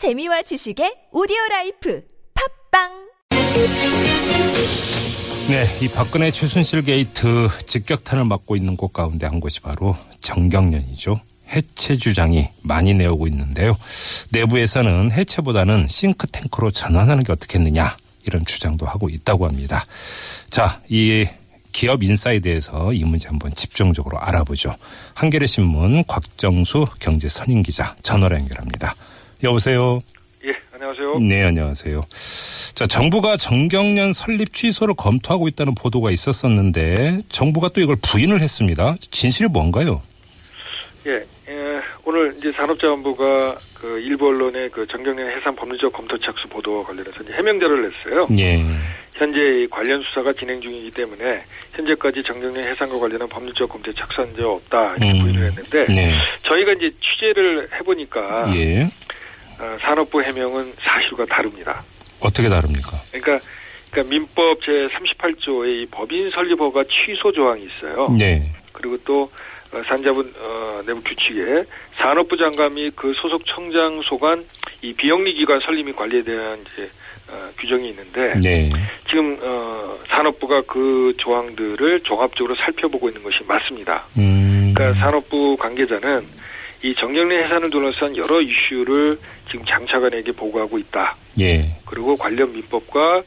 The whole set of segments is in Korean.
재미와 지식의 오디오 라이프 팟빵 네, 이 박근혜 최순실 게이트 직격탄을 맞고 있는 곳 가운데 한 곳이 바로 전경련이죠. 해체 주장이 많이 나오고 있는데요. 내부에서는 해체보다는 싱크탱크로 전환하는 게 어떻겠느냐 이런 주장도 하고 있다고 합니다. 자, 이 기업 인사이드에서 이 문제 한번 집중적으로 알아보죠. 한겨레 신문 곽정수 경제 선임 기자 전화로 연결합니다. 여보세요. 예, 안녕하세요. 네, 안녕하세요. 자, 정부가 정경련 설립 취소를 검토하고 있다는 보도가 있었었는데 정부가 또 이걸 부인을 했습니다. 진실이 뭔가요? 예, 예, 오늘 이제 산업자원부가 그 일부 언론의 그 정경련 해산 법률적 검토 착수 보도와 관련해서 이제 해명자를 냈어요. 예. 현재 관련 수사가 진행 중이기 때문에 현재까지 정경련 해산과 관련한 법률적 검토에 착수한 적 없다 이렇게 음. 부인을 했는데 네. 저희가 이제 취재를 해보니까 예. 어, 산업부 해명은 사실과 다릅니다. 어떻게 다릅니까? 그러니까 그러니까 민법 제 38조의 이 법인 설립허가 취소 조항이 있어요. 네. 그리고 또 어, 산자분 어, 내부 규칙에 산업부 장관이 그 소속 청장 소관 이 비영리 기관 설립 관리에 대한 이제 어, 규정이 있는데 네. 지금 어, 산업부가 그 조항들을 종합적으로 살펴보고 있는 것이 맞습니다. 음. 그러니까 산업부 관계자는 이 정경련 해산을 둘러싼 여러 이슈를 지금 장차관에게 보고하고 있다. 예. 그리고 관련 민법과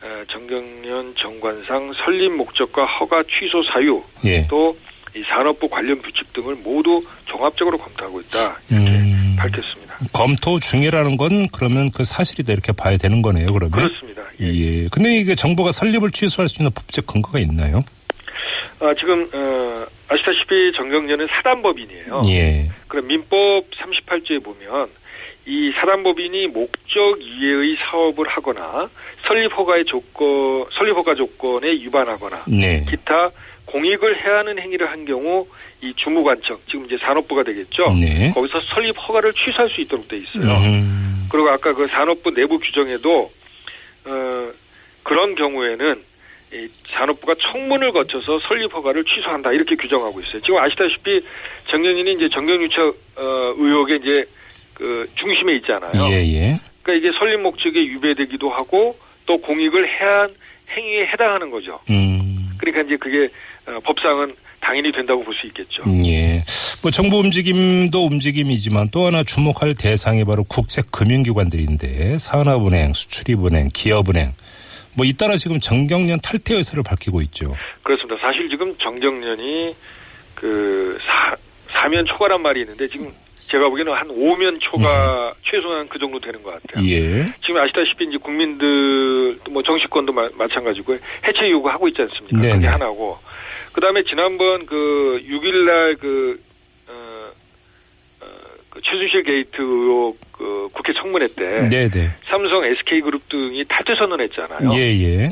어, 정경련 정관상 설립 목적과 허가 취소 사유 예. 또이 산업부 관련 규칙 등을 모두 종합적으로 검토하고 있다 이렇게 음. 밝혔습니다. 검토 중이라는 건 그러면 그 사실이다 이렇게 봐야 되는 거네요, 그러면? 그렇습니다. 예. 예. 근데 이게 정부가 설립을 취소할 수 있는 법적 근거가 있나요? 아, 지금 어, 아시다시피 정경련은 사단법인이에요. 예. 그럼 민법 38조에 보면 이 사단법인이 목적 이외의 사업을 하거나 설립 허가의 조건 설립 허가 조건에 위반하거나 네. 기타 공익을 해하는 행위를 한 경우 이 주무관청 지금 이제 산업부가 되겠죠. 네. 거기서 설립 허가를 취소할 수 있도록 돼 있어요. 음. 그리고 아까 그 산업부 내부 규정에도 어, 그런 경우에는 이 산업부가 청문을 거쳐서 설립 허가를 취소한다 이렇게 규정하고 있어요. 지금 아시다시피 정경인이 이제 정경유착 어, 의혹에 이제 그 중심에 있잖아요. 예, 예. 그러니까 이게 설립 목적에 위배되기도 하고 또 공익을 해한 행위에 해당하는 거죠. 음. 그러니까 이제 그게 어, 법상은 당연히 된다고 볼 수 있겠죠. 예. 뭐 정부 움직임도 움직임이지만 또 하나 주목할 대상이 바로 국제 금융기관들인데 산업은행, 수출입은행, 기업은행 뭐 잇따라 지금 정경련 탈퇴 의사를 밝히고 있죠. 그렇습니다. 사실 지금 정경련이 그 사, 사면 초과란 말이 있는데 지금 제가 보기에는 한 5면 초과 최소한 그 정도 되는 것 같아요. 예. 지금 아시다시피 이제 국민들 뭐 정치권도 마, 마찬가지고 해체 요구하고 있지 않습니까? 네네. 그게 하나고 그다음에 지난번 그 6일 날 그, 어, 어, 그 최순실 게이트 의혹 그 국회 청문회 때 네, 네. 삼성, SK그룹 등이 탈퇴 선언했잖아요. 예, 예.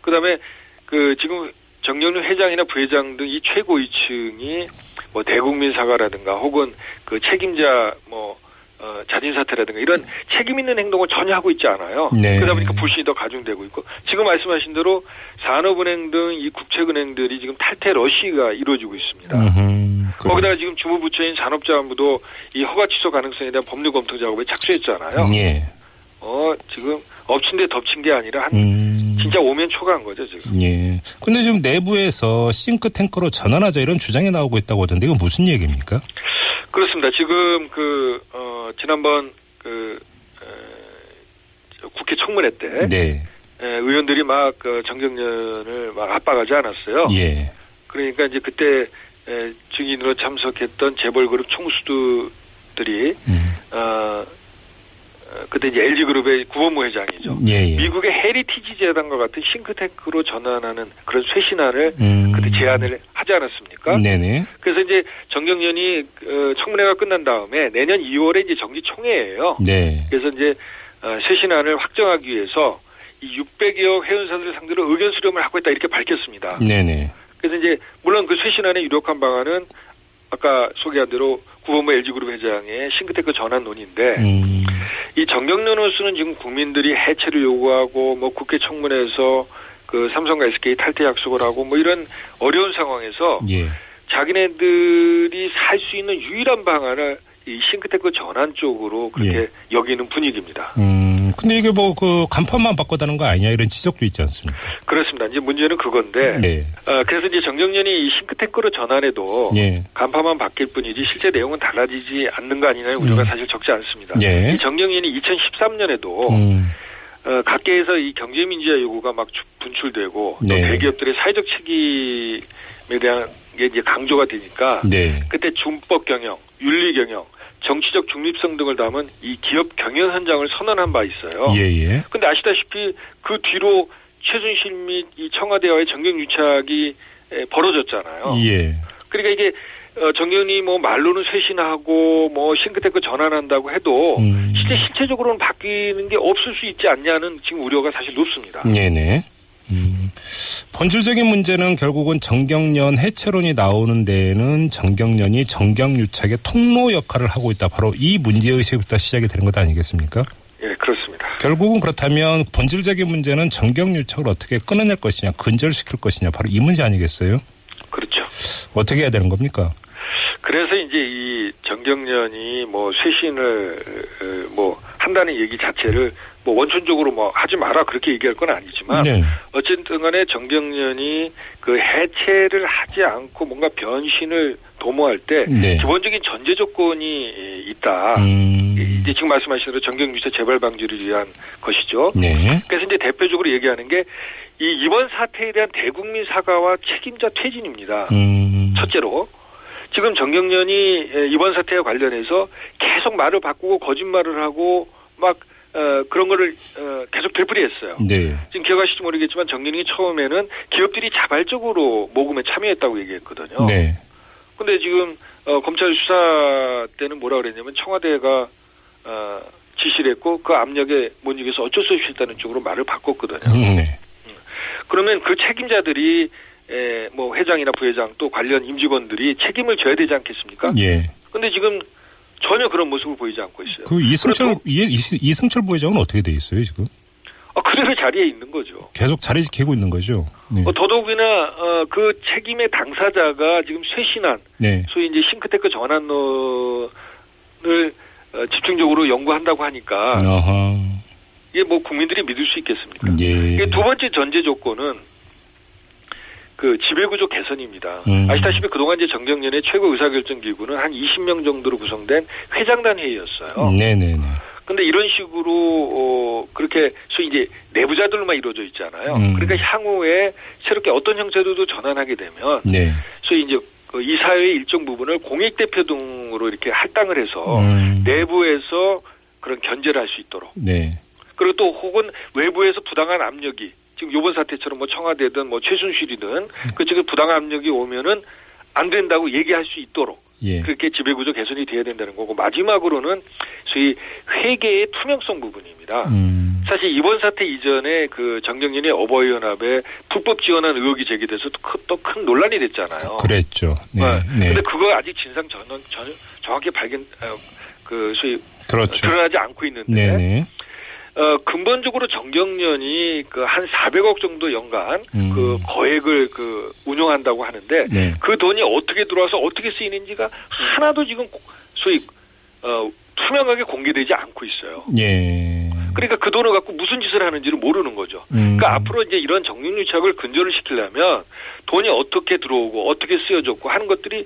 그다음에 그 지금 전경련 회장이나 부회장 등 이 최고위층이 뭐 대국민 사과라든가 혹은 그 책임자 뭐 어, 자진 사퇴라든가 이런 책임 있는 행동을 전혀 하고 있지 않아요. 네. 그러다 보니까 불신이 더 가중되고 있고 지금 말씀하신 대로 산업은행 등 이 국책은행들이 지금 탈퇴 러시가 이루어지고 있습니다. 음흠. 그래. 거기다가 지금 주무부처인 산업자원부도 이 허가 취소 가능성에 대한 법률 검토 작업에 착수했잖아요. 예. 어 지금 엎친 데 덮친 게 아니라 한 음. 진짜 오면 초과한 거죠 지금. 예. 근데 지금 내부에서 싱크탱크로 전환하자 이런 주장이 나오고 있다고 하던데 이건 무슨 얘기입니까? 그렇습니다. 지금 그 어, 지난번 그 에, 저 국회 청문회 때 네. 에, 의원들이 막 그 전경련을 막 압박하지 않았어요. 예. 그러니까 이제 그때 에, 증인으로 참석했던 재벌그룹 총수들이 음. 어, 어, 그때 이제 LG그룹의 구본무 회장이죠. 예, 예. 미국의 헤리티지 재단과 같은 싱크탱크로 전환하는 그런 쇄신안을 음. 그때 제안을 하지 않았습니까? 네네. 그래서 이제 정경련이 어, 청문회가 끝난 다음에 내년 2월에 이제 정기총회예요. 네. 그래서 이제 어, 쇄신안을 확정하기 위해서 이 600여 회원사들 상대로 의견 수렴을 하고 있다 이렇게 밝혔습니다. 네네. 그래서 이제 물론 그 쇄신안의 유력한 방안은 아까 소개한 대로 구본무 LG그룹 회장의 싱크테크 전환 논의인데 음. 이 정경련으로서는 지금 국민들이 해체를 요구하고 뭐 국회 청문회에서 그 삼성과 SK 탈퇴 약속을 하고 뭐 이런 어려운 상황에서 예. 자기네들이 살 수 있는 유일한 방안을 이 싱크탱크 전환 쪽으로 그렇게 예. 여기는 분위기입니다. 음, 근데 이게 뭐 그 간판만 바꿔다는 거 아니냐 이런 지적도 있지 않습니까? 그렇습니다. 이제 문제는 그건데 네. 어, 그래서 이제 전경련이 이 싱크탱크로 전환해도 예. 간판만 바뀔 뿐이지 실제 내용은 달라지지 않는 거 아니냐는 우려가 음. 사실 적지 않습니다. 예. 이 전경련이 2013년에도 음, 어, 각계에서 이 경제민주화 요구가 막 주- 분출되고 또 네. 대기업들의 사회적 책임에 대한 게 이제 강조가 되니까 네. 그때 준법 경영, 윤리 경영, 정치적 중립성 등을 담은 이 기업 경영 현장을 선언한 바 있어요. 예, 예. 근데 아시다시피 그 뒤로 최순실 및 이 청와대와의 정경 유착이 에, 벌어졌잖아요. 예. 그러니까 이게 어, 정경이 뭐 말로는 쇄신하고 뭐 싱크테크 전환한다고 해도 음. 실제 실체적으로는 바뀌는 게 없을 수 있지 않냐는 지금 우려가 사실 높습니다. 네네. 음. 본질적인 문제는 결국은 정경련 해체론이 나오는 데에는 정경련이 정경유착의 통로 역할을 하고 있다. 바로 이 문제의식부터 시작이 되는 것 아니겠습니까? 예, 그렇습니다. 결국은 그렇다면 본질적인 문제는 정경유착을 어떻게 끊어낼 것이냐, 근절시킬 것이냐, 바로 이 문제 아니겠어요? 그렇죠. 어떻게 해야 되는 겁니까? 그래서 이제 이 정경련이 뭐 쇄신을 어, 뭐 한다는 얘기 자체를 뭐 원천적으로 뭐 하지 마라 그렇게 얘기할 건 아니지만 네. 어쨌든 간에 정경련이 그 해체를 하지 않고 뭔가 변신을 도모할 때 네. 기본적인 전제 조건이 있다. 음. 이제 지금 말씀하신 대로 정경유착 재발 방지를 위한 것이죠. 네. 그래서 이제 대표적으로 얘기하는 게 이 이번 사태에 대한 대국민 사과와 책임자 퇴진입니다. 음. 첫째로 지금 정경련이 에, 이번 사태와 관련해서 계속 말을 바꾸고 거짓말을 하고 막 어, 그런 거를 어, 계속 되풀이했어요. 네. 지금 기억하실지 모르겠지만 정경련이 처음에는 기업들이 자발적으로 모금에 참여했다고 얘기했거든요. 네. 근데 지금 어, 검찰 수사 때는 뭐라 그랬냐면 청와대가 어, 지시를 했고 그 압력에 못 이겨서 어쩔 수 없이 했다는 쪽으로 말을 바꿨거든요. 음, 네. 그러면 그 책임자들이 에, 뭐 회장이나 부회장 또 관련 임직원들이 책임을 져야 되지 않겠습니까? 예. 근데 지금 전혀 그런 모습을 보이지 않고 있어요. 그 이승철, 이, 이- 이승철 부회장은 어떻게 돼 있어요, 지금? 어, 그대로 자리에 있는 거죠. 계속 자리 지키고 있는 거죠? 네. 어, 더더욱이나 어, 그 책임의 당사자가 지금 쇄신한 네. 소위 이제 싱크테크 전환론을 어, 집중적으로 연구한다고 하니까 어허. 이게 뭐 국민들이 믿을 수 있겠습니까? 예. 이게 두 번째 전제 조건은 그 지배구조 개선입니다. 음. 아시다시피 그동안 이제 정경련의 최고 의사결정 기구는 한 20명 정도로 구성된 회장단 회의였어요. 네네네. 근데 이런 식으로 어 그렇게 소위 이제 내부자들로만 이루어져 있잖아요. 음. 그러니까 향후에 새롭게 어떤 형태로도 전환하게 되면 네. 소위 이제 그 이 사회의 일정 부분을 공익 대표 등으로 이렇게 할당을 해서 음. 내부에서 그런 견제를 할 수 있도록 네. 그리고 또 혹은 외부에서 부당한 압력이 지금 요번 사태처럼 뭐 청와대든 뭐 최순실이든 그쪽에 부당한 압력이 오면은 안 된다고 얘기할 수 있도록 예. 그렇게 지배구조 개선이 돼야 된다는 거고 마지막으로는 소위 회계의 투명성 부분입니다. 음. 사실 이번 사태 이전에 그 정경련의 어버이연합에 불법 지원한 의혹이 제기돼서 또큰 논란이 됐잖아요. 그랬죠. 네. 네. 네. 근데 그거 아직 진상 전원 전 정확히 발견 어, 그 소위 그렇죠. 드러나지 않고 있는데 네네. 어, 근본적으로 정경련이 그 한 400억 정도 연간 음. 그 거액을 그 운영한다고 하는데 네. 그 돈이 어떻게 들어와서 어떻게 쓰이는지가 하나도 지금 소위 어, 투명하게 공개되지 않고 있어요. 예. 그러니까 그 돈을 갖고 무슨 짓을 하는지를 모르는 거죠. 음. 그러니까 앞으로 이제 이런 정경유착을 근절을 시키려면 돈이 어떻게 들어오고 어떻게 쓰여졌고 하는 것들이 에,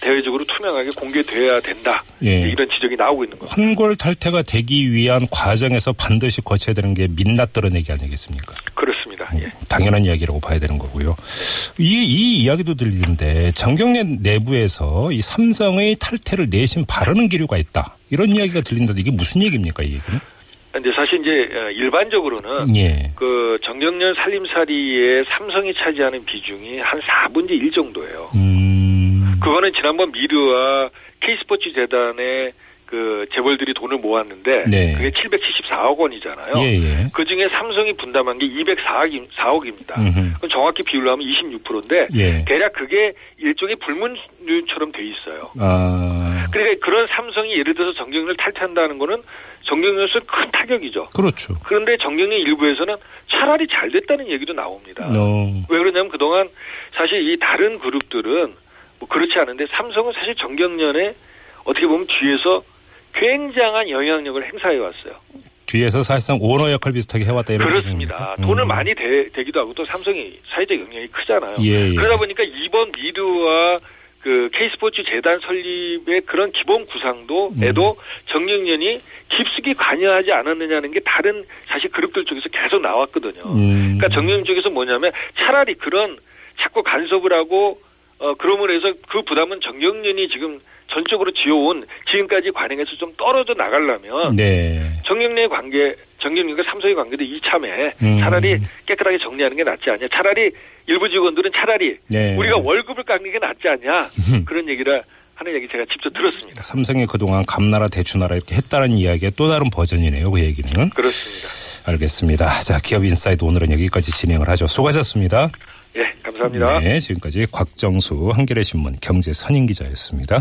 대외적으로 투명하게 공개돼야 된다. 예. 이런 지적이 나오고 있는 거죠. 환골 탈퇴가 되기 위한 과정에서 반드시 거쳐야 되는 게 민낯 드러내기 아니겠습니까? 그렇습니다. 예. 당연한 이야기라고 봐야 되는 거고요. 이, 이 이야기도 들리는데 정경련 내부에서 이 삼성의 탈퇴를 내심 바르는 기류가 있다. 이런 이야기가 들린다는데 이게 무슨 얘기입니까, 이 얘기는? 근데 사실 이제 어, 일반적으로는 예. 그 정경련 살림살이에 삼성이 차지하는 비중이 한 4분의 1 정도예요. 음. 그거는 지난번 미르와 K스포츠 재단에 그 재벌들이 돈을 모았는데 네. 그게 774억 원이잖아요. 예, 예. 그 중에 삼성이 분담한 게 204억, 4억입니다. 음흠. 그럼 정확히 비율로 하면 26%인데 예. 대략 그게 일종의 불문율처럼 돼 있어요. 아. 그러니까 그런 삼성이 예를 들어서 정경련을 탈퇴한다는 거는 정경련으로서 큰 타격이죠. 그렇죠. 그런데 정경련 일부에서는 차라리 잘 됐다는 얘기도 나옵니다. 어. 왜 그러냐면 그동안 사실 이 다른 그룹들은 뭐 그렇지 않은데 삼성은 사실 정경련에 어떻게 보면 뒤에서 굉장한 영향력을 행사해 왔어요. 뒤에서 사실상 오너 역할 비슷하게 해왔다 이런 그렇습니다. 얘기입니까? 돈을 음. 많이 대, 대기도 하고 또 삼성이 사회적 영향이 크잖아요. 예, 예. 그러다 보니까 이번 미드와 그 K스포츠 재단 설립의 그런 기본 구상도에도 음. 정영년이 깊숙이 관여하지 않았느냐는 게 다른 사실 그룹들 쪽에서 계속 나왔거든요. 음. 그러니까 정영년 쪽에서 뭐냐면 차라리 그런 자꾸 간섭을 하고 어 그럼으로 해서 그 부담은 정영년이 지금 전적으로 지어온 지금까지 관행에서 좀 떨어져 나가려면 네. 정영래의 관계, 정영래과 삼성의 관계도 이참에 음. 차라리 깨끗하게 정리하는 게 낫지 않냐. 차라리 일부 직원들은 차라리 네. 우리가 월급을 깎는 게 낫지 않냐. 그런 얘기를 하는 얘기 제가 직접 들었습니다. 삼성이 그동안 감 놔라 대추 놔라 이렇게 했다는 이야기의 또 다른 버전이네요. 그 얘기는. 그렇습니다. 알겠습니다. 자, 기업 인사이드 오늘은 여기까지 진행을 하죠. 수고하셨습니다. 예, 감사합니다. 네, 지금까지 곽정수 한겨레 신문 경제 선임 기자였습니다.